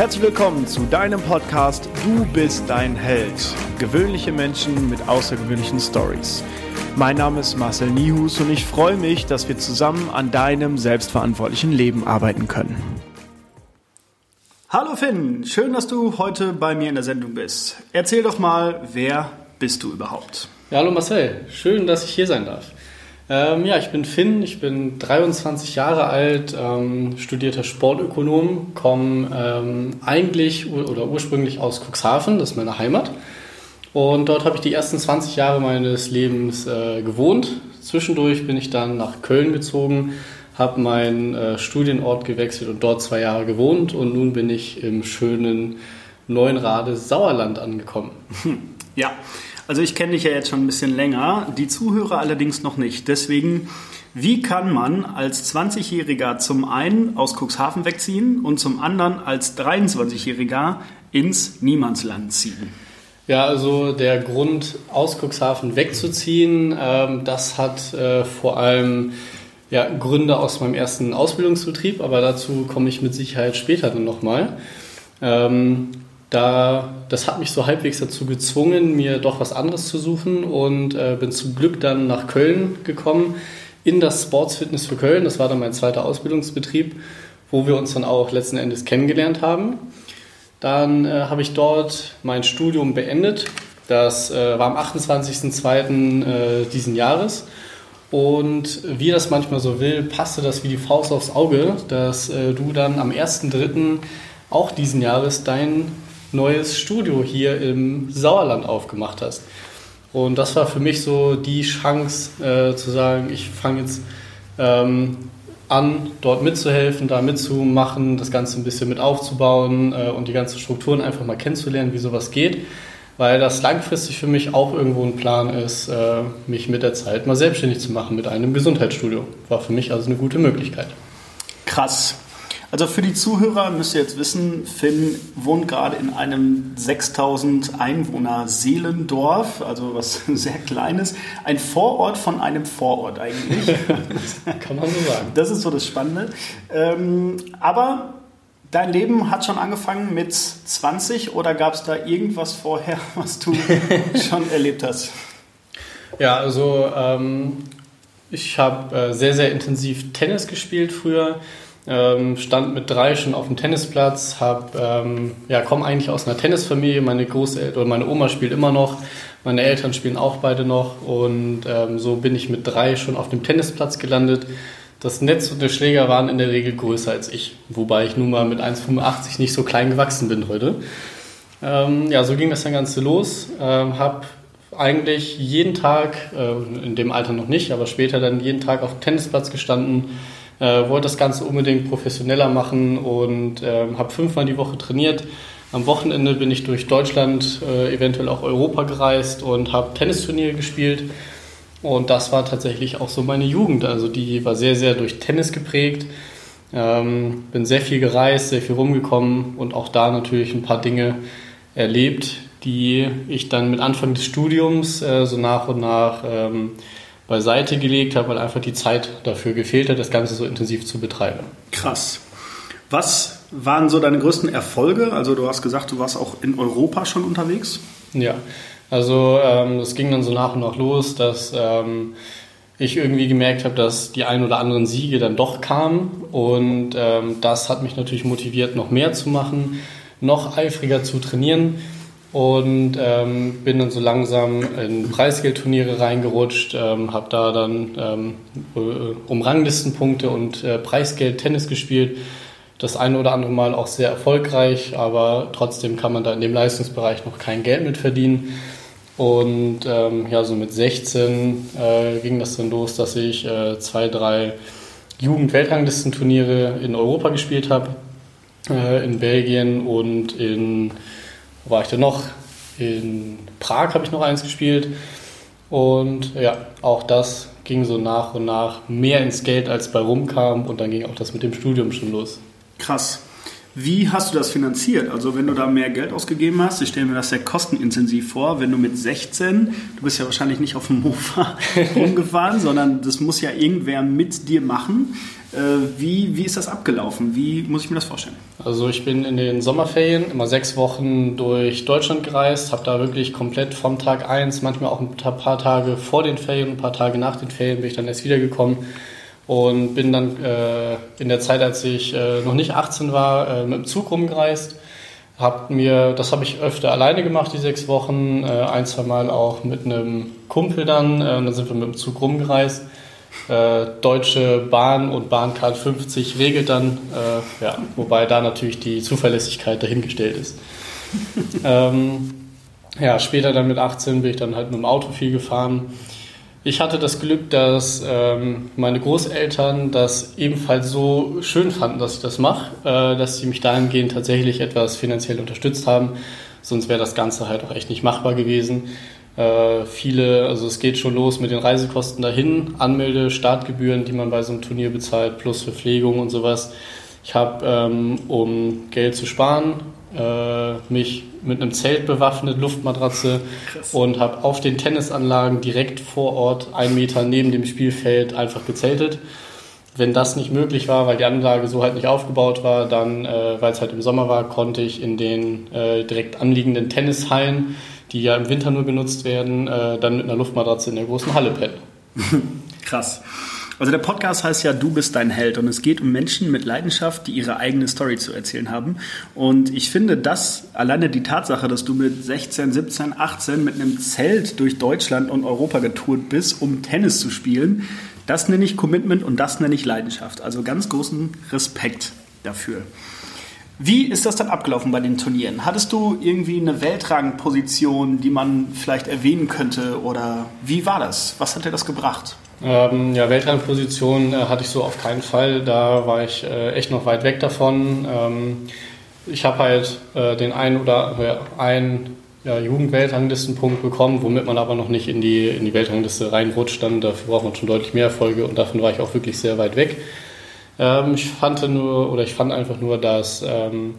Herzlich willkommen zu deinem Podcast Du bist dein Held. Gewöhnliche Menschen mit außergewöhnlichen Stories. Mein Name ist Marcel Nihus und ich freue mich, dass wir zusammen an deinem selbstverantwortlichen Leben arbeiten können. Hallo Finn, schön, dass du heute bei mir in der Sendung bist. Erzähl doch mal, wer bist du überhaupt? Ja, hallo Marcel, schön, dass ich hier sein darf. Ähm, ja, ich bin Finn, ich bin 23 Jahre alt, ähm, studierter Sportökonom, komme ähm, eigentlich oder ursprünglich aus Cuxhaven, das ist meine Heimat. Und dort habe ich die ersten 20 Jahre meines Lebens äh, gewohnt. Zwischendurch bin ich dann nach Köln gezogen, habe meinen äh, Studienort gewechselt und dort zwei Jahre gewohnt. Und nun bin ich im schönen Neuenrade Sauerland angekommen. Ja, also ich kenne dich ja jetzt schon ein bisschen länger, die Zuhörer allerdings noch nicht. Deswegen, wie kann man als 20-Jähriger zum einen aus Cuxhaven wegziehen und zum anderen als 23-Jähriger ins Niemandsland ziehen? Ja, also der Grund, aus Cuxhaven wegzuziehen, ähm, das hat äh, vor allem ja, Gründe aus meinem ersten Ausbildungsbetrieb, aber dazu komme ich mit Sicherheit später dann nochmal. Ähm, da, das hat mich so halbwegs dazu gezwungen, mir doch was anderes zu suchen und äh, bin zum Glück dann nach Köln gekommen, in das Sportsfitness für Köln. Das war dann mein zweiter Ausbildungsbetrieb, wo wir uns dann auch letzten Endes kennengelernt haben. Dann äh, habe ich dort mein Studium beendet. Das äh, war am 28.02. Äh, diesen Jahres. Und wie das manchmal so will, passte das wie die Faust aufs Auge, dass äh, du dann am 1.3. auch diesen Jahres dein neues Studio hier im Sauerland aufgemacht hast. Und das war für mich so die Chance äh, zu sagen, ich fange jetzt ähm, an, dort mitzuhelfen, da mitzumachen, das Ganze ein bisschen mit aufzubauen äh, und die ganzen Strukturen einfach mal kennenzulernen, wie sowas geht. Weil das langfristig für mich auch irgendwo ein Plan ist, äh, mich mit der Zeit mal selbstständig zu machen mit einem Gesundheitsstudio. War für mich also eine gute Möglichkeit. Krass. Also für die Zuhörer müsst ihr jetzt wissen, Finn wohnt gerade in einem 6000 Einwohner Seelendorf, also was sehr kleines, ein Vorort von einem Vorort eigentlich. Kann man so sagen. Das ist so das Spannende. Ähm, aber dein Leben hat schon angefangen mit 20 oder gab es da irgendwas vorher, was du schon erlebt hast? Ja, also ähm, ich habe äh, sehr, sehr intensiv Tennis gespielt früher ähm, stand mit drei schon auf dem Tennisplatz, hab, ähm, ja, komme eigentlich aus einer Tennisfamilie. Meine Großeltern meine Oma spielt immer noch, meine Eltern spielen auch beide noch und ähm, so bin ich mit drei schon auf dem Tennisplatz gelandet. Das Netz und der Schläger waren in der Regel größer als ich, wobei ich nun mal mit 1,85 nicht so klein gewachsen bin heute. Ähm, ja, so ging das dann Ganze los. Ähm, habe eigentlich jeden Tag, äh, in dem Alter noch nicht, aber später dann jeden Tag auf dem Tennisplatz gestanden äh, wollte das Ganze unbedingt professioneller machen und äh, habe fünfmal die Woche trainiert. Am Wochenende bin ich durch Deutschland, äh, eventuell auch Europa gereist und habe Tennisturniere gespielt. Und das war tatsächlich auch so meine Jugend. Also die war sehr, sehr durch Tennis geprägt. Ähm, bin sehr viel gereist, sehr viel rumgekommen und auch da natürlich ein paar Dinge erlebt, die ich dann mit Anfang des Studiums äh, so nach und nach ähm, beiseite gelegt habe, weil einfach die Zeit dafür gefehlt hat, das Ganze so intensiv zu betreiben. Krass. Was waren so deine größten Erfolge? Also du hast gesagt, du warst auch in Europa schon unterwegs. Ja, also ähm, es ging dann so nach und nach los, dass ähm, ich irgendwie gemerkt habe, dass die ein oder anderen Siege dann doch kamen und ähm, das hat mich natürlich motiviert, noch mehr zu machen, noch eifriger zu trainieren und ähm, bin dann so langsam in Preisgeldturniere reingerutscht, ähm, habe da dann ähm, äh, um Ranglistenpunkte und äh, Preisgeld Tennis gespielt. Das eine oder andere Mal auch sehr erfolgreich, aber trotzdem kann man da in dem Leistungsbereich noch kein Geld mit verdienen. Und ähm, ja, so mit 16 äh, ging das dann los, dass ich äh, zwei, drei Jugend-Weltranglistenturniere in Europa gespielt habe, äh, in Belgien und in wo war ich denn noch? In Prag habe ich noch eins gespielt. Und ja, auch das ging so nach und nach mehr ins Geld, als bei rumkam. Und dann ging auch das mit dem Studium schon los. Krass. Wie hast du das finanziert? Also wenn du da mehr Geld ausgegeben hast, ich stelle mir das sehr kostenintensiv vor, wenn du mit 16, du bist ja wahrscheinlich nicht auf dem Mofa rumgefahren, sondern das muss ja irgendwer mit dir machen. Äh, wie, wie ist das abgelaufen? Wie muss ich mir das vorstellen? Also ich bin in den Sommerferien immer sechs Wochen durch Deutschland gereist, habe da wirklich komplett vom Tag 1, manchmal auch ein paar Tage vor den Ferien, ein paar Tage nach den Ferien bin ich dann erst wiedergekommen und bin dann äh, in der Zeit, als ich äh, noch nicht 18 war, äh, mit dem Zug rumgereist. Hab mir, das habe ich öfter alleine gemacht, die sechs Wochen, äh, ein, zwei Mal auch mit einem Kumpel dann. Äh, und dann sind wir mit dem Zug rumgereist. Äh, Deutsche Bahn und Bahncard 50 regelt dann, ja, wobei da natürlich die Zuverlässigkeit dahingestellt ist. ähm, ja, später dann mit 18 bin ich dann halt mit dem Auto viel gefahren. Ich hatte das Glück, dass ähm, meine Großeltern das ebenfalls so schön fanden, dass ich das mache, äh, dass sie mich dahingehend tatsächlich etwas finanziell unterstützt haben. Sonst wäre das Ganze halt auch echt nicht machbar gewesen. Äh, viele, also es geht schon los mit den Reisekosten dahin, Anmelde, Startgebühren, die man bei so einem Turnier bezahlt, plus Verpflegung und sowas. Ich habe, ähm, um Geld zu sparen, äh, mich mit einem Zelt bewaffnet, Luftmatratze Krass. und habe auf den Tennisanlagen direkt vor Ort, einen Meter neben dem Spielfeld, einfach gezeltet. Wenn das nicht möglich war, weil die Anlage so halt nicht aufgebaut war, dann, äh, weil es halt im Sommer war, konnte ich in den äh, direkt anliegenden Tennishallen, die ja im Winter nur genutzt werden, äh, dann mit einer Luftmatratze in der großen Halle pennen. Krass. Also der Podcast heißt ja Du bist dein Held und es geht um Menschen mit Leidenschaft, die ihre eigene Story zu erzählen haben. Und ich finde, dass alleine die Tatsache, dass du mit 16, 17, 18 mit einem Zelt durch Deutschland und Europa getourt bist, um Tennis zu spielen, das nenne ich Commitment und das nenne ich Leidenschaft. Also ganz großen Respekt dafür. Wie ist das dann abgelaufen bei den Turnieren? Hattest du irgendwie eine Weltrangposition, die man vielleicht erwähnen könnte? Oder wie war das? Was hat dir das gebracht? Ähm, ja, Weltrangposition äh, hatte ich so auf keinen Fall. Da war ich äh, echt noch weit weg davon. Ähm, ich habe halt äh, den einen oder äh, einen ja, Jugendweltranglistenpunkt bekommen, womit man aber noch nicht in die, in die Weltrangliste reinrutscht. Dann dafür braucht man schon deutlich mehr Erfolge und davon war ich auch wirklich sehr weit weg. Ähm, ich fand nur, oder ich fand einfach nur, dass ähm,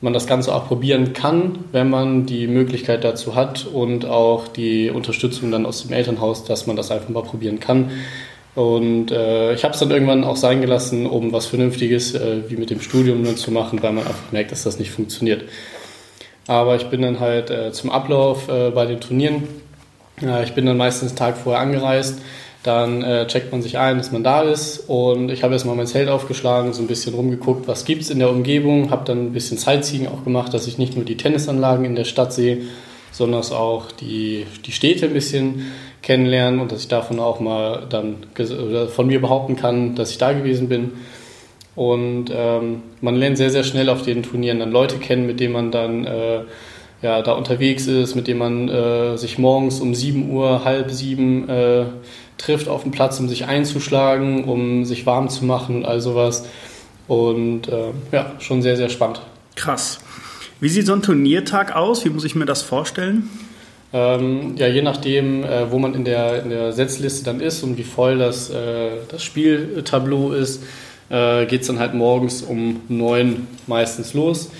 man das Ganze auch probieren kann, wenn man die Möglichkeit dazu hat und auch die Unterstützung dann aus dem Elternhaus, dass man das einfach mal probieren kann. Und äh, ich habe es dann irgendwann auch sein gelassen, um was Vernünftiges äh, wie mit dem Studium dann zu machen, weil man einfach merkt, dass das nicht funktioniert. Aber ich bin dann halt äh, zum Ablauf äh, bei den Turnieren. ich bin dann meistens einen Tag vorher angereist dann äh, checkt man sich ein, dass man da ist. Und ich habe erstmal mein Zelt aufgeschlagen, so ein bisschen rumgeguckt, was gibt es in der Umgebung. Habe dann ein bisschen Sightseeing auch gemacht, dass ich nicht nur die Tennisanlagen in der Stadt sehe, sondern auch die, die Städte ein bisschen kennenlernen und dass ich davon auch mal dann von mir behaupten kann, dass ich da gewesen bin. Und ähm, man lernt sehr, sehr schnell auf den Turnieren dann Leute kennen, mit denen man dann äh, ja, da unterwegs ist, mit denen man äh, sich morgens um 7 Uhr, halb sieben äh, trifft auf dem Platz, um sich einzuschlagen, um sich warm zu machen und all sowas. Und äh, ja, schon sehr, sehr spannend. Krass. Wie sieht so ein Turniertag aus? Wie muss ich mir das vorstellen? Ähm, ja, je nachdem, äh, wo man in der, in der Setzliste dann ist und wie voll das, äh, das Spieltableau ist, äh, geht es dann halt morgens um neun meistens los.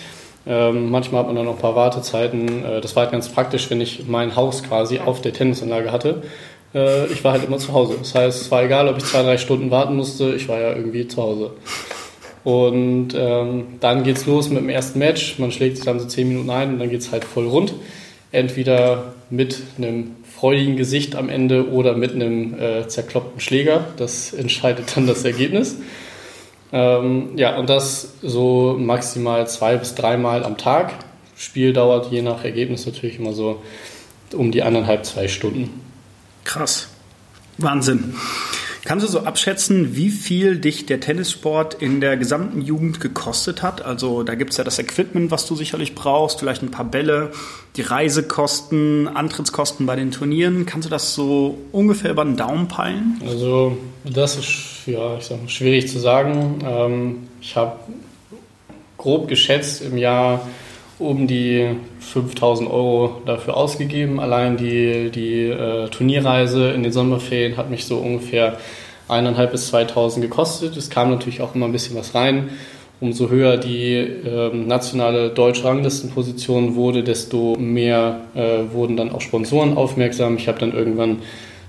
Ähm, manchmal hat man dann noch ein paar Wartezeiten. Äh, das war halt ganz praktisch, wenn ich mein Haus quasi auf der Tennisanlage hatte ich war halt immer zu Hause. Das heißt, es war egal, ob ich zwei, drei Stunden warten musste, ich war ja irgendwie zu Hause. Und ähm, dann geht's los mit dem ersten Match. Man schlägt sich dann so zehn Minuten ein und dann geht's halt voll rund. Entweder mit einem freudigen Gesicht am Ende oder mit einem äh, zerkloppten Schläger. Das entscheidet dann das Ergebnis. Ähm, ja, und das so maximal zwei bis dreimal am Tag. Spiel dauert je nach Ergebnis natürlich immer so um die anderthalb, zwei Stunden. Krass. Wahnsinn. Kannst du so abschätzen, wie viel dich der Tennissport in der gesamten Jugend gekostet hat? Also da gibt es ja das Equipment, was du sicherlich brauchst, vielleicht ein paar Bälle, die Reisekosten, Antrittskosten bei den Turnieren. Kannst du das so ungefähr über den Daumen peilen? Also das ist ja, ich sag mal, schwierig zu sagen. Ähm, ich habe grob geschätzt im Jahr um die 5000 Euro dafür ausgegeben. Allein die, die äh, Turnierreise in den Sommerferien hat mich so ungefähr eineinhalb bis 2000 gekostet. Es kam natürlich auch immer ein bisschen was rein. umso höher die äh, nationale Deutsch-Ranglistenposition wurde, desto mehr äh, wurden dann auch Sponsoren aufmerksam. Ich habe dann irgendwann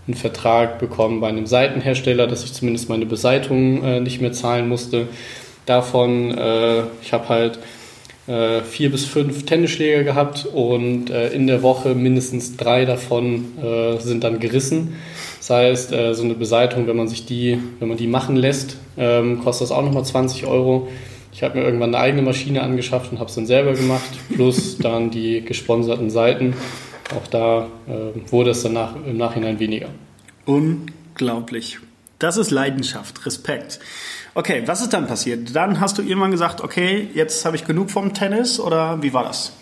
einen Vertrag bekommen bei einem Seitenhersteller, dass ich zumindest meine Beseitigung äh, nicht mehr zahlen musste. Davon, äh, ich habe halt äh, vier bis fünf Tennisschläger gehabt und äh, in der Woche mindestens drei davon sind dann gerissen. Das heißt, so eine Beseitigung, wenn man sich die, wenn man die machen lässt, ähm, kostet das auch nochmal 20 Euro. Ich habe mir irgendwann eine eigene Maschine angeschafft und habe es dann selber gemacht, plus dann die gesponserten Seiten. Auch da äh, wurde es danach im Nachhinein weniger. Unglaublich. Das ist Leidenschaft, Respekt. Okay, was ist dann passiert? Dann hast du irgendwann gesagt, okay, jetzt habe ich genug vom Tennis oder wie war das?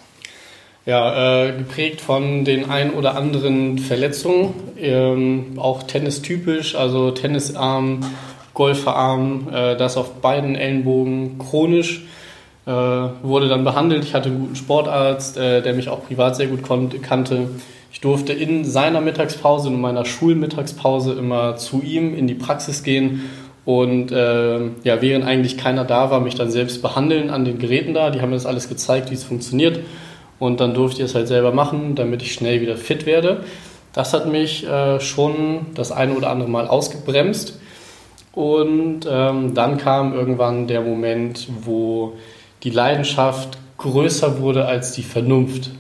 Ja, äh, geprägt von den ein oder anderen Verletzungen, ähm, auch tennistypisch, also Tennisarm, Golferarm, äh, das auf beiden Ellenbogen chronisch. Äh, wurde dann behandelt. Ich hatte einen guten Sportarzt, äh, der mich auch privat sehr gut kannte. Ich durfte in seiner Mittagspause, in meiner Schulmittagspause immer zu ihm in die Praxis gehen und äh, ja, während eigentlich keiner da war, mich dann selbst behandeln an den Geräten da. Die haben mir das alles gezeigt, wie es funktioniert. Und dann durfte ich es halt selber machen, damit ich schnell wieder fit werde. Das hat mich äh, schon das eine oder andere Mal ausgebremst. Und ähm, dann kam irgendwann der Moment, wo die Leidenschaft größer wurde als die Vernunft.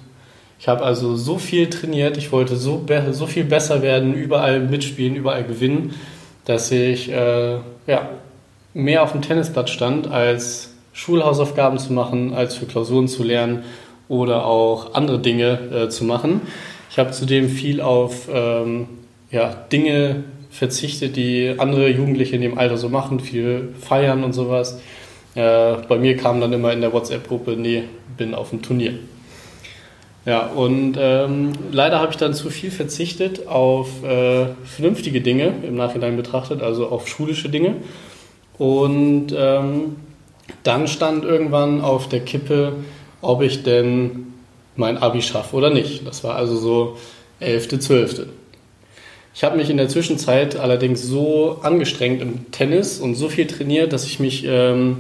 Ich habe also so viel trainiert, ich wollte so, so viel besser werden, überall mitspielen, überall gewinnen, dass ich äh, ja, mehr auf dem Tennisplatz stand, als Schulhausaufgaben zu machen, als für Klausuren zu lernen oder auch andere Dinge äh, zu machen. Ich habe zudem viel auf ähm, ja, Dinge verzichtet, die andere Jugendliche in dem Alter so machen, viel feiern und sowas. Äh, bei mir kam dann immer in der WhatsApp-Gruppe, nee, bin auf dem Turnier. Ja, und ähm, leider habe ich dann zu viel verzichtet auf äh, vernünftige Dinge im Nachhinein betrachtet, also auf schulische Dinge. Und ähm, dann stand irgendwann auf der Kippe, ob ich denn mein Abi schaffe oder nicht. Das war also so 11., 12. Ich habe mich in der Zwischenzeit allerdings so angestrengt im Tennis und so viel trainiert, dass ich mich ähm,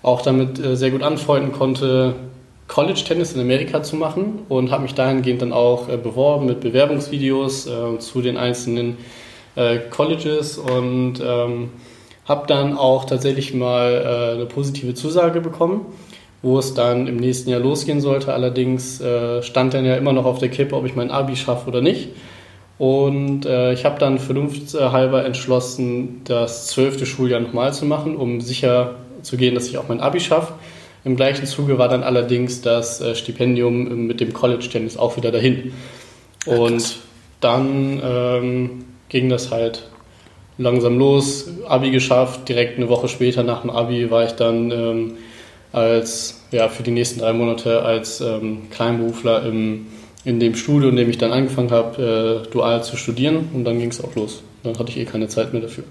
auch damit äh, sehr gut anfreunden konnte, College-Tennis in Amerika zu machen und habe mich dahingehend dann auch äh, beworben mit Bewerbungsvideos äh, zu den einzelnen äh, Colleges und ähm, habe dann auch tatsächlich mal äh, eine positive Zusage bekommen, wo es dann im nächsten Jahr losgehen sollte. Allerdings äh, stand dann ja immer noch auf der Kippe, ob ich mein Abi schaffe oder nicht. Und äh, ich habe dann vernunftshalber entschlossen, das zwölfte Schuljahr nochmal zu machen, um sicher zu gehen, dass ich auch mein Abi schaffe. Im gleichen Zuge war dann allerdings das äh, Stipendium mit dem College-Tennis auch wieder dahin. Und ja, dann ähm, ging das halt langsam los, Abi geschafft, direkt eine Woche später nach dem Abi war ich dann ähm, als, ja, für die nächsten drei Monate als ähm, Kleinberufler im in dem Studio, in dem ich dann angefangen habe, äh, dual zu studieren und dann ging es auch los. Dann hatte ich eh keine Zeit mehr dafür.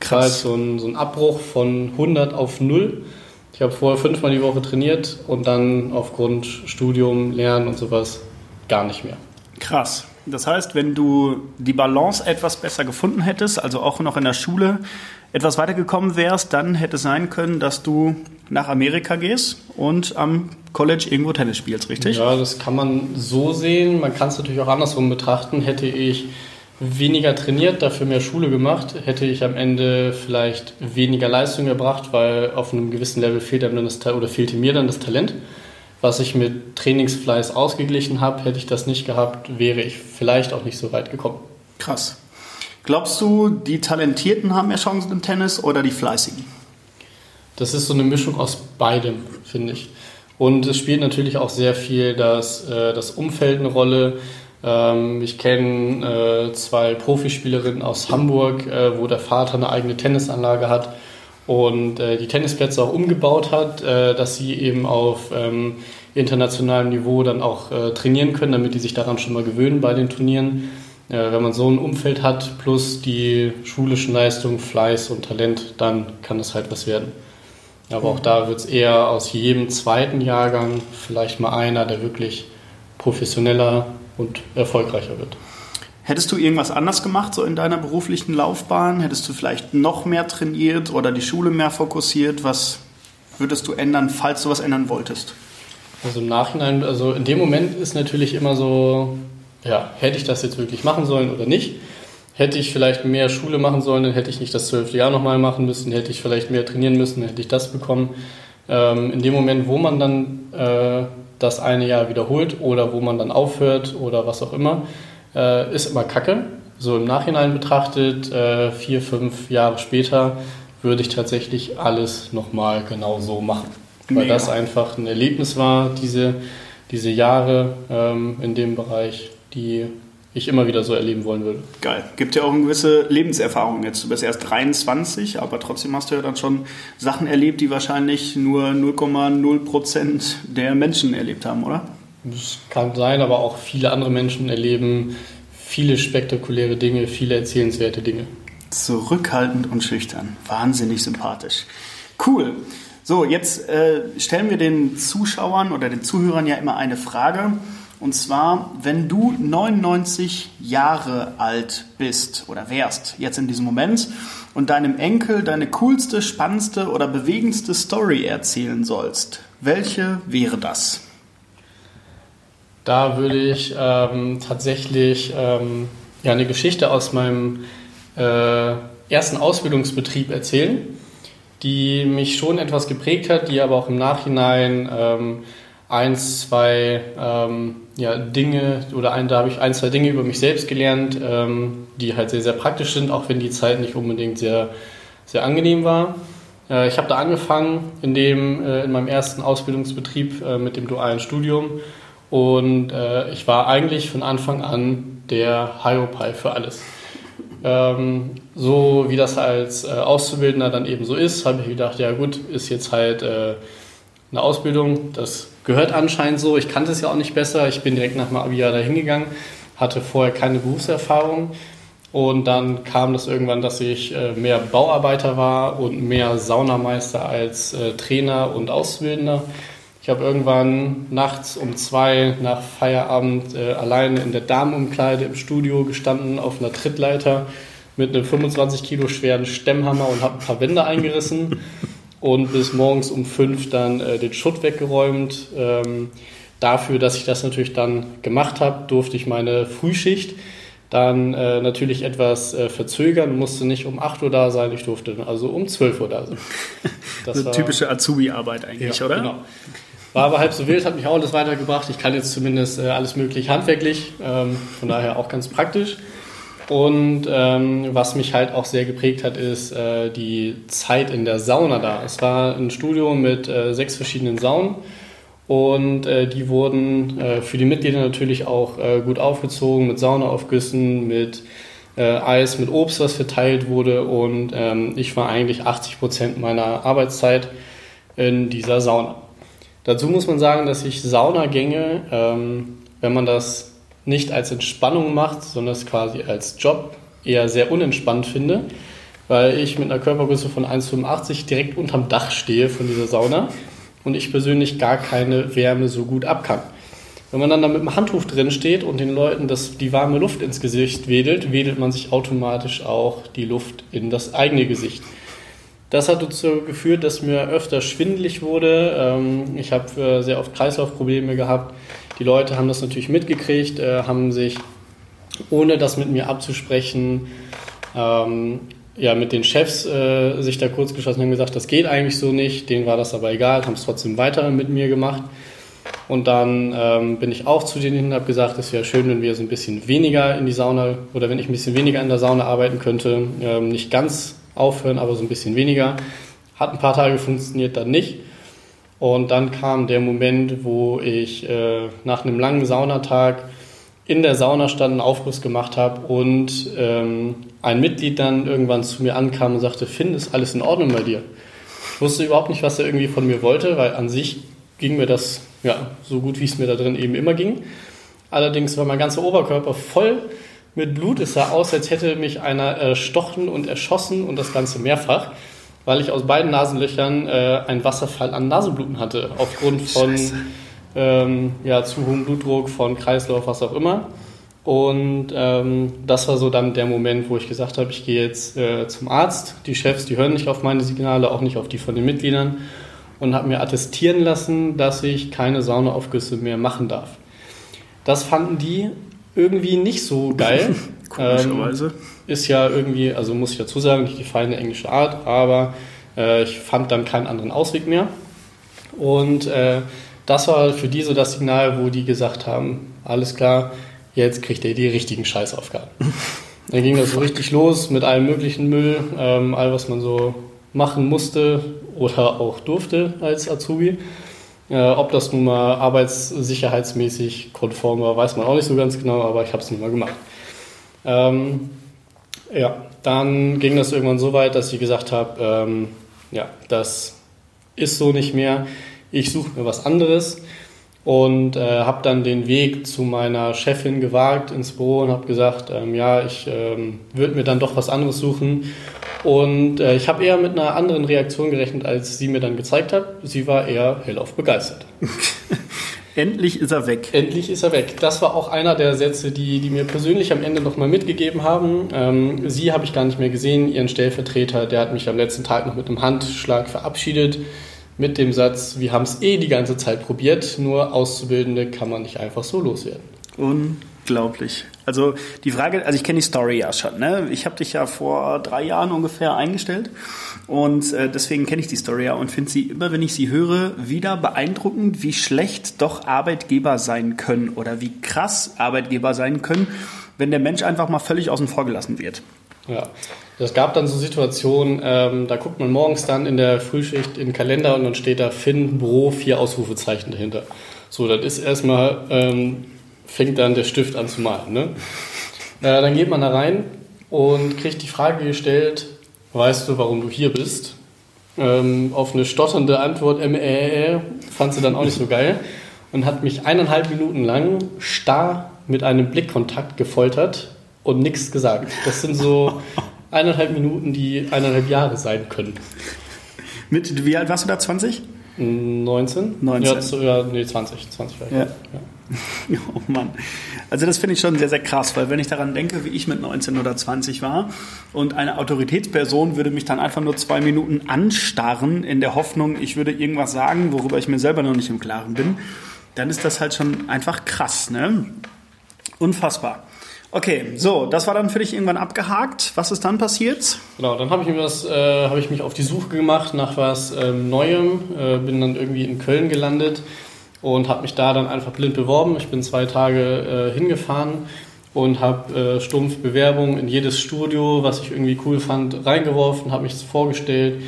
Krass. Halt so ein, so ein Abbruch von 100 auf 0. Ich habe vorher fünfmal die Woche trainiert und dann aufgrund Studium, Lernen und sowas gar nicht mehr. Krass. Das heißt, wenn du die Balance etwas besser gefunden hättest, also auch noch in der Schule etwas weitergekommen wärst, dann hätte es sein können, dass du nach Amerika gehst und am College irgendwo Tennis spielst, richtig? Ja, das kann man so sehen. Man kann es natürlich auch andersrum betrachten. Hätte ich weniger trainiert, dafür mehr Schule gemacht, hätte ich am Ende vielleicht weniger Leistung erbracht, weil auf einem gewissen Level fehlt einem dann das oder fehlte mir dann das Talent. Was ich mit Trainingsfleiß ausgeglichen habe, hätte ich das nicht gehabt, wäre ich vielleicht auch nicht so weit gekommen. Krass. Glaubst du, die Talentierten haben mehr Chancen im Tennis oder die Fleißigen? Das ist so eine Mischung aus beidem, finde ich. Und es spielt natürlich auch sehr viel das, äh, das Umfeld eine Rolle. Ähm, ich kenne äh, zwei Profispielerinnen aus Hamburg, äh, wo der Vater eine eigene Tennisanlage hat und äh, die Tennisplätze auch umgebaut hat, äh, dass sie eben auf ähm, internationalem Niveau dann auch äh, trainieren können, damit die sich daran schon mal gewöhnen bei den Turnieren wenn man so ein Umfeld hat, plus die schulischen Leistungen, Fleiß und Talent, dann kann das halt was werden. Aber auch da wird es eher aus jedem zweiten Jahrgang vielleicht mal einer, der wirklich professioneller und erfolgreicher wird. Hättest du irgendwas anders gemacht, so in deiner beruflichen Laufbahn? Hättest du vielleicht noch mehr trainiert oder die Schule mehr fokussiert? Was würdest du ändern, falls du was ändern wolltest? Also im Nachhinein, also in dem Moment ist natürlich immer so, ja, hätte ich das jetzt wirklich machen sollen oder nicht? Hätte ich vielleicht mehr Schule machen sollen, dann hätte ich nicht das zwölfte Jahr nochmal machen müssen, hätte ich vielleicht mehr trainieren müssen, dann hätte ich das bekommen. Ähm, in dem Moment, wo man dann äh, das eine Jahr wiederholt oder wo man dann aufhört oder was auch immer, äh, ist immer Kacke. So im Nachhinein betrachtet, äh, vier, fünf Jahre später, würde ich tatsächlich alles nochmal genau so machen. Weil Mega. das einfach ein Erlebnis war, diese, diese Jahre ähm, in dem Bereich, die ich immer wieder so erleben wollen würde. Geil. Gibt ja auch eine gewisse Lebenserfahrung jetzt. Du bist erst 23, aber trotzdem hast du ja dann schon Sachen erlebt, die wahrscheinlich nur 0,0 Prozent der Menschen erlebt haben, oder? Das kann sein, aber auch viele andere Menschen erleben viele spektakuläre Dinge, viele erzählenswerte Dinge. Zurückhaltend und schüchtern. Wahnsinnig sympathisch. Cool. So, jetzt äh, stellen wir den Zuschauern oder den Zuhörern ja immer eine Frage. Und zwar, wenn du 99 Jahre alt bist oder wärst, jetzt in diesem Moment, und deinem Enkel deine coolste, spannendste oder bewegendste Story erzählen sollst, welche wäre das? Da würde ich ähm, tatsächlich ähm, ja, eine Geschichte aus meinem äh, ersten Ausbildungsbetrieb erzählen, die mich schon etwas geprägt hat, die aber auch im Nachhinein ähm, ein, zwei ähm, ja, Dinge oder ein, da habe ich ein, zwei Dinge über mich selbst gelernt, ähm, die halt sehr, sehr praktisch sind, auch wenn die Zeit nicht unbedingt sehr, sehr angenehm war. Äh, ich habe da angefangen in, dem, äh, in meinem ersten Ausbildungsbetrieb äh, mit dem dualen Studium und äh, ich war eigentlich von Anfang an der Hyopai für alles. Ähm, so wie das als äh, Auszubildender dann eben so ist, habe ich gedacht, ja gut, ist jetzt halt äh, eine Ausbildung, das gehört anscheinend so. Ich kannte es ja auch nicht besser. Ich bin direkt nach dem Abi da hingegangen, hatte vorher keine Berufserfahrung. Und dann kam das irgendwann, dass ich äh, mehr Bauarbeiter war und mehr Saunameister als äh, Trainer und Auszubildender. Ich habe irgendwann nachts um zwei nach Feierabend äh, alleine in der Damenumkleide im Studio gestanden auf einer Trittleiter mit einem 25 Kilo schweren Stemmhammer und habe ein paar Wände eingerissen und bis morgens um fünf dann äh, den Schutt weggeräumt. Ähm, dafür, dass ich das natürlich dann gemacht habe, durfte ich meine Frühschicht dann äh, natürlich etwas äh, verzögern, musste nicht um 8 Uhr da sein, ich durfte also um 12 Uhr da sein. Das Eine war, typische Azubi-Arbeit eigentlich, ja, oder? Genau. War aber halb so wild, hat mich auch alles weitergebracht. Ich kann jetzt zumindest äh, alles möglich handwerklich, ähm, von daher auch ganz praktisch. Und ähm, was mich halt auch sehr geprägt hat, ist äh, die Zeit in der Sauna da. Es war ein Studio mit äh, sechs verschiedenen Saunen und äh, die wurden äh, für die Mitglieder natürlich auch äh, gut aufgezogen mit Saunaaufgüssen, mit äh, Eis, mit Obst, was verteilt wurde. Und ähm, ich war eigentlich 80 Prozent meiner Arbeitszeit in dieser Sauna. Dazu muss man sagen, dass ich Saunagänge, ähm, wenn man das nicht als Entspannung macht, sondern es quasi als Job eher sehr unentspannt finde, weil ich mit einer Körpergröße von 1,85 direkt unterm Dach stehe von dieser Sauna und ich persönlich gar keine Wärme so gut ab kann. Wenn man dann da mit dem Handtuch drin steht und den Leuten das, die warme Luft ins Gesicht wedelt, wedelt man sich automatisch auch die Luft in das eigene Gesicht. Das hat dazu geführt, dass mir öfter schwindelig wurde. Ähm, ich habe äh, sehr oft Kreislaufprobleme gehabt. Die Leute haben das natürlich mitgekriegt, äh, haben sich, ohne das mit mir abzusprechen, ähm, ja, mit den Chefs äh, sich da kurz geschlossen und haben gesagt, das geht eigentlich so nicht. Denen war das aber egal, haben es trotzdem weiter mit mir gemacht. Und dann ähm, bin ich auch zu denen hin und habe gesagt, es wäre schön, wenn wir so ein bisschen weniger in die Sauna oder wenn ich ein bisschen weniger in der Sauna arbeiten könnte. Ähm, nicht ganz aufhören, aber so ein bisschen weniger. Hat ein paar Tage funktioniert, dann nicht. Und dann kam der Moment, wo ich äh, nach einem langen Saunatag in der Sauna stand, einen Aufguss gemacht habe und ähm, ein Mitglied dann irgendwann zu mir ankam und sagte, Finn, ist alles in Ordnung bei dir? Ich wusste überhaupt nicht, was er irgendwie von mir wollte, weil an sich ging mir das ja, so gut, wie es mir da drin eben immer ging. Allerdings war mein ganzer Oberkörper voll mit Blut. Es sah aus, als hätte mich einer erstochen und erschossen und das Ganze mehrfach weil ich aus beiden Nasenlöchern äh, einen Wasserfall an Nasenbluten hatte, aufgrund von ähm, ja, zu hohem Blutdruck, von Kreislauf, was auch immer. Und ähm, das war so dann der Moment, wo ich gesagt habe, ich gehe jetzt äh, zum Arzt. Die Chefs, die hören nicht auf meine Signale, auch nicht auf die von den Mitgliedern. und habe mir attestieren lassen, dass ich keine Saunaaufgüsse mehr machen darf. Das fanden die irgendwie nicht so geil. Komischerweise. Ähm, ist ja irgendwie, also muss ich dazu sagen, nicht die feine englische Art, aber äh, ich fand dann keinen anderen Ausweg mehr. Und äh, das war für die so das Signal, wo die gesagt haben, alles klar, jetzt kriegt ihr die richtigen Scheißaufgaben. Dann ging das so richtig los mit allem möglichen Müll, ähm, all was man so machen musste oder auch durfte als Azubi. Äh, ob das nun mal arbeitssicherheitsmäßig konform war, weiß man auch nicht so ganz genau, aber ich habe es nun mal gemacht. Ähm, ja, dann ging das irgendwann so weit, dass ich gesagt habe, ähm, ja, das ist so nicht mehr. Ich suche mir was anderes und äh, habe dann den Weg zu meiner Chefin gewagt ins Büro und habe gesagt, ähm, ja, ich ähm, würde mir dann doch was anderes suchen. Und äh, ich habe eher mit einer anderen Reaktion gerechnet, als sie mir dann gezeigt hat. Sie war eher hellauf begeistert. Endlich ist er weg. Endlich ist er weg. Das war auch einer der Sätze, die, die mir persönlich am Ende nochmal mitgegeben haben. Ähm, sie habe ich gar nicht mehr gesehen, ihren Stellvertreter, der hat mich am letzten Tag noch mit einem Handschlag verabschiedet mit dem Satz, wir haben es eh die ganze Zeit probiert, nur Auszubildende kann man nicht einfach so loswerden. Unglaublich. Also die Frage, also ich kenne die Story ja schon. Ne? Ich habe dich ja vor drei Jahren ungefähr eingestellt und äh, deswegen kenne ich die Story ja und finde sie immer, wenn ich sie höre, wieder beeindruckend, wie schlecht doch Arbeitgeber sein können oder wie krass Arbeitgeber sein können, wenn der Mensch einfach mal völlig außen vor gelassen wird. Ja, es gab dann so Situationen, ähm, da guckt man morgens dann in der Frühschicht in den Kalender und dann steht da Finn, Büro, vier Ausrufezeichen dahinter. So, das ist erstmal, ähm, fängt dann der Stift an zu malen. Ne? Äh, dann geht man da rein und kriegt die Frage gestellt, weißt du, warum du hier bist? Ähm, auf eine stotternde Antwort, äh, äh, fand sie dann auch nicht so geil und hat mich eineinhalb Minuten lang starr mit einem Blickkontakt gefoltert und nichts gesagt. Das sind so eineinhalb Minuten, die eineinhalb Jahre sein können. Mit, wie alt warst du da? 20? 19? 19. Ja, zu, ja nee, 20. 20 vielleicht. Ja. ja. Oh Mann. Also das finde ich schon sehr, sehr krass, weil wenn ich daran denke, wie ich mit 19 oder 20 war und eine Autoritätsperson würde mich dann einfach nur zwei Minuten anstarren in der Hoffnung, ich würde irgendwas sagen, worüber ich mir selber noch nicht im Klaren bin, dann ist das halt schon einfach krass. Ne? Unfassbar. Okay, so, das war dann für dich irgendwann abgehakt. Was ist dann passiert? Genau, dann habe ich, äh, hab ich mich auf die Suche gemacht nach was ähm, Neuem, äh, bin dann irgendwie in Köln gelandet und habe mich da dann einfach blind beworben. Ich bin zwei Tage äh, hingefahren und habe äh, stumpf Bewerbungen in jedes Studio, was ich irgendwie cool fand, reingeworfen, habe mich vorgestellt,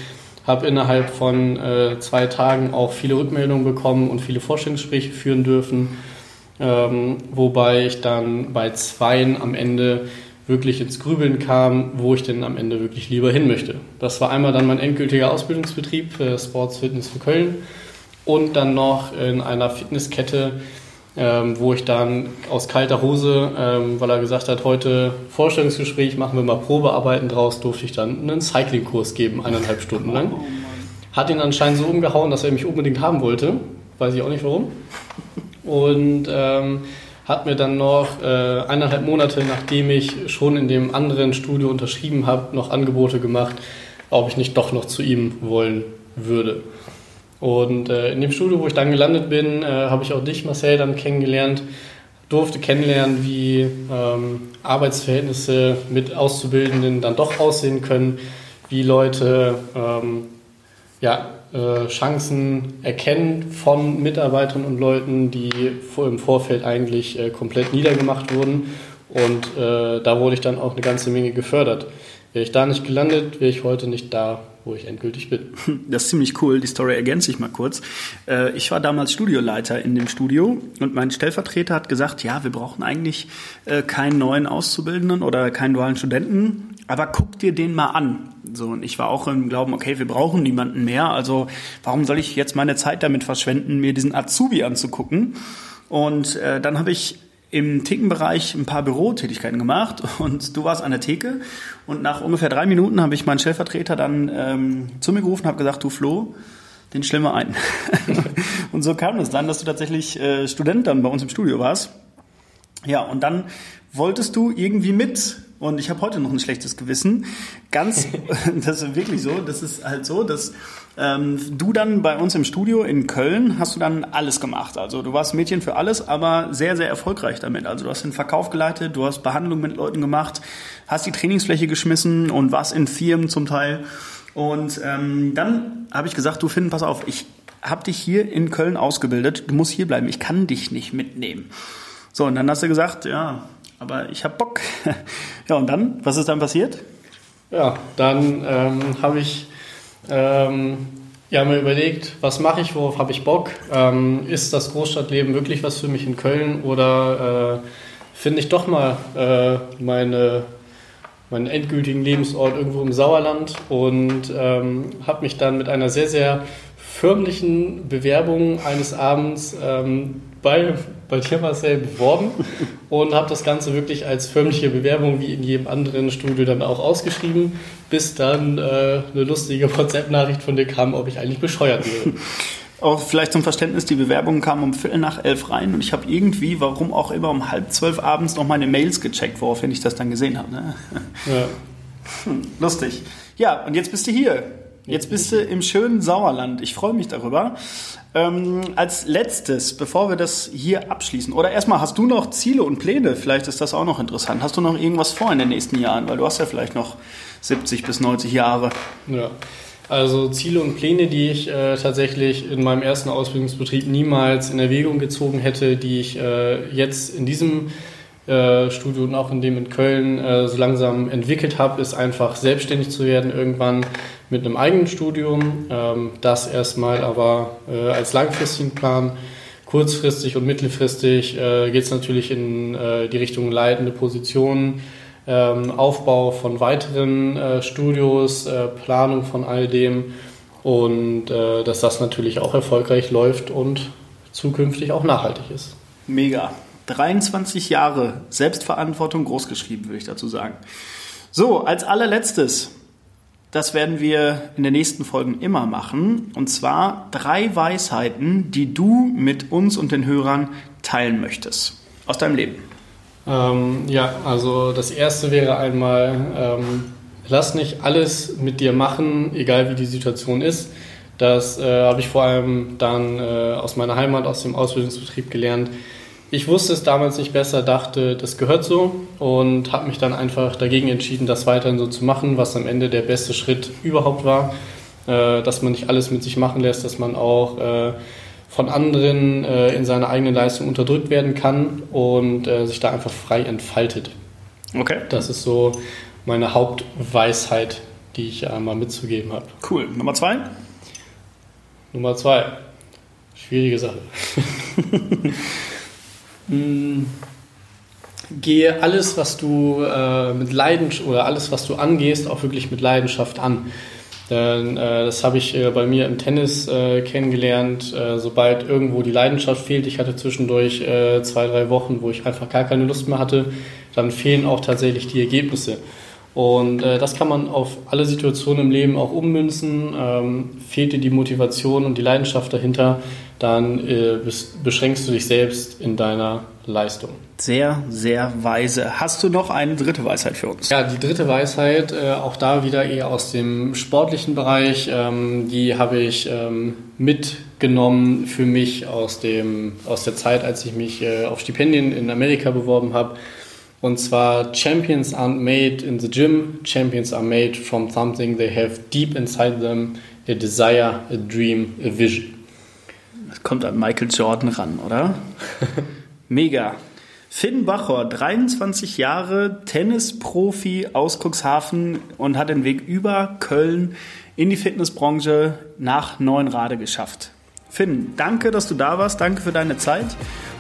habe innerhalb von äh, zwei Tagen auch viele Rückmeldungen bekommen und viele Vorstellungsgespräche führen dürfen ähm, wobei ich dann bei zweien am Ende wirklich ins Grübeln kam, wo ich denn am Ende wirklich lieber hin möchte. Das war einmal dann mein endgültiger Ausbildungsbetrieb für Sports Fitness für Köln und dann noch in einer Fitnesskette, ähm, wo ich dann aus kalter Hose, ähm, weil er gesagt hat, heute Vorstellungsgespräch, machen wir mal Probearbeiten draus, durfte ich dann einen Cyclingkurs geben, eineinhalb Stunden lang. Oh hat ihn anscheinend so umgehauen, dass er mich unbedingt haben wollte. Weiß ich auch nicht warum und ähm, hat mir dann noch äh, eineinhalb Monate, nachdem ich schon in dem anderen Studio unterschrieben habe, noch Angebote gemacht, ob ich nicht doch noch zu ihm wollen würde. Und äh, in dem Studio, wo ich dann gelandet bin, äh, habe ich auch dich, Marcel, dann kennengelernt, durfte kennenlernen, wie ähm, Arbeitsverhältnisse mit Auszubildenden dann doch aussehen können, wie Leute ähm, ja, äh, Chancen erkennen von Mitarbeitern und Leuten, die im Vorfeld eigentlich äh, komplett niedergemacht wurden. Und äh, da wurde ich dann auch eine ganze Menge gefördert. Wäre ich da nicht gelandet, wäre ich heute nicht da, wo ich endgültig bin. Das ist ziemlich cool. Die Story ergänze ich mal kurz. Ich war damals Studioleiter in dem Studio und mein Stellvertreter hat gesagt, ja, wir brauchen eigentlich keinen neuen Auszubildenden oder keinen dualen Studenten, aber guck dir den mal an. So, und ich war auch im Glauben, okay, wir brauchen niemanden mehr. Also warum soll ich jetzt meine Zeit damit verschwenden, mir diesen Azubi anzugucken? Und äh, dann habe ich im Thekenbereich ein paar Bürotätigkeiten gemacht und du warst an der Theke und nach ungefähr drei Minuten habe ich meinen Stellvertreter dann ähm, zu mir gerufen und habe gesagt, du Flo, den stellen wir ein. und so kam es dann, dass du tatsächlich äh, Student dann bei uns im Studio warst. Ja, und dann wolltest du irgendwie mit und ich habe heute noch ein schlechtes Gewissen. Ganz, das ist wirklich so, das ist halt so, dass ähm, du dann bei uns im Studio in Köln hast du dann alles gemacht. Also du warst Mädchen für alles, aber sehr, sehr erfolgreich damit. Also du hast den Verkauf geleitet, du hast Behandlung mit Leuten gemacht, hast die Trainingsfläche geschmissen und warst in Firmen zum Teil. Und ähm, dann habe ich gesagt, du Finn, pass auf, ich habe dich hier in Köln ausgebildet, du musst hier bleiben, ich kann dich nicht mitnehmen. So, und dann hast du gesagt, ja, aber ich habe Bock. ja, und dann, was ist dann passiert? Ja, dann ähm, habe ich ähm, ja, mir überlegt, was mache ich, worauf habe ich Bock? Ähm, ist das Großstadtleben wirklich was für mich in Köln oder äh, finde ich doch mal äh, meine, meinen endgültigen Lebensort irgendwo im Sauerland und ähm, habe mich dann mit einer sehr, sehr förmlichen Bewerbung eines Abends ähm, bei, bei dir, Marcel, beworben und habe das Ganze wirklich als förmliche Bewerbung wie in jedem anderen Studio dann auch ausgeschrieben, bis dann äh, eine lustige WhatsApp-Nachricht von dir kam, ob ich eigentlich bescheuert wäre. Auch vielleicht zum Verständnis, die Bewerbung kam um Viertel nach elf rein und ich habe irgendwie, warum auch immer, um halb zwölf abends noch meine Mails gecheckt, woraufhin ich das dann gesehen habe. Ne? Ja. Hm, lustig. Ja, und jetzt bist du hier. Jetzt bist du im schönen Sauerland. Ich freue mich darüber. Ähm, als letztes, bevor wir das hier abschließen, oder erstmal, hast du noch Ziele und Pläne? Vielleicht ist das auch noch interessant. Hast du noch irgendwas vor in den nächsten Jahren? Weil du hast ja vielleicht noch 70 bis 90 Jahre. Ja. Also Ziele und Pläne, die ich äh, tatsächlich in meinem ersten Ausbildungsbetrieb niemals in Erwägung gezogen hätte, die ich äh, jetzt in diesem äh, Studio und auch in dem in Köln äh, so langsam entwickelt habe, ist einfach selbstständig zu werden irgendwann mit einem eigenen Studium. Ähm, das erstmal aber äh, als langfristigen Plan. Kurzfristig und mittelfristig äh, geht es natürlich in äh, die Richtung leitende Positionen, ähm, Aufbau von weiteren Studios, Planung von all dem und dass das natürlich auch erfolgreich läuft und zukünftig auch nachhaltig ist. Mega. 23 Jahre Selbstverantwortung großgeschrieben, würde ich dazu sagen. So, als allerletztes, das werden wir in den nächsten Folgen immer machen. Und zwar drei Weisheiten, die du mit uns und den Hörern teilen möchtest. Aus deinem Leben. Ähm, ja, also das erste wäre einmal, ähm, lass nicht alles mit dir machen, egal wie die Situation ist. Das äh, habe ich vor allem dann äh, aus meiner Heimat, aus dem Ausbildungsbetrieb gelernt ich wusste es damals nicht besser, dachte, das gehört so und habe mich dann einfach dagegen entschieden, das weiterhin so zu machen, was am Ende der beste Schritt überhaupt war, äh, dass man nicht alles mit sich machen lässt, dass man auch äh, von anderen äh, in seiner eigenen Leistung unterdrückt werden kann und sich da einfach frei entfaltet. Okay. Das ist so meine Hauptweisheit, die ich einmal mitzugeben habe. Cool. Nummer zwei? Nummer zwei. Schwierige Sache. Hm, gehe alles, was du äh, mit Leidenschaft oder alles, was du angehst, auch wirklich mit Leidenschaft an. Denn, äh, das habe ich äh, bei mir im Tennis äh, kennengelernt. Äh, sobald irgendwo die Leidenschaft fehlt, ich hatte zwischendurch äh, zwei, drei Wochen, wo ich einfach gar keine Lust mehr hatte, dann fehlen auch tatsächlich die Ergebnisse. Und das kann man auf alle Situationen im Leben auch ummünzen. Ähm, fehlt dir die Motivation und die Leidenschaft dahinter, dann äh, beschränkst du dich selbst in deiner Leistung. Sehr, sehr weise. Hast du noch eine dritte Weisheit für uns? Ja, die dritte Weisheit, äh, auch da wieder eher aus dem sportlichen Bereich, ähm, die habe ich ähm, mitgenommen für mich aus, dem, aus der Zeit, als ich mich äh, auf Stipendien in Amerika beworben habe. Und zwar Champions aren't made in the gym, Champions are made from something they have deep inside them, a desire, a dream, a vision. Das kommt an Michael Jordan ran, oder? Mega. Finn Bachor, 23 Jahre, Tennisprofi aus Cuxhaven und hat den Weg über Köln in die Fitnessbranche nach Neuenrade geschafft. Finn, danke, dass du da warst. Danke für deine Zeit.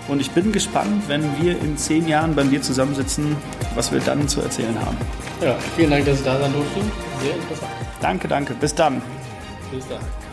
Und ich bin gespannt, wenn wir in zehn Jahren bei dir zusammensitzen, was wir dann zu erzählen haben. Ja, vielen Dank, dass ich da sein durfte. Sehr interessant. Danke, danke. Bis dann. Bis dann.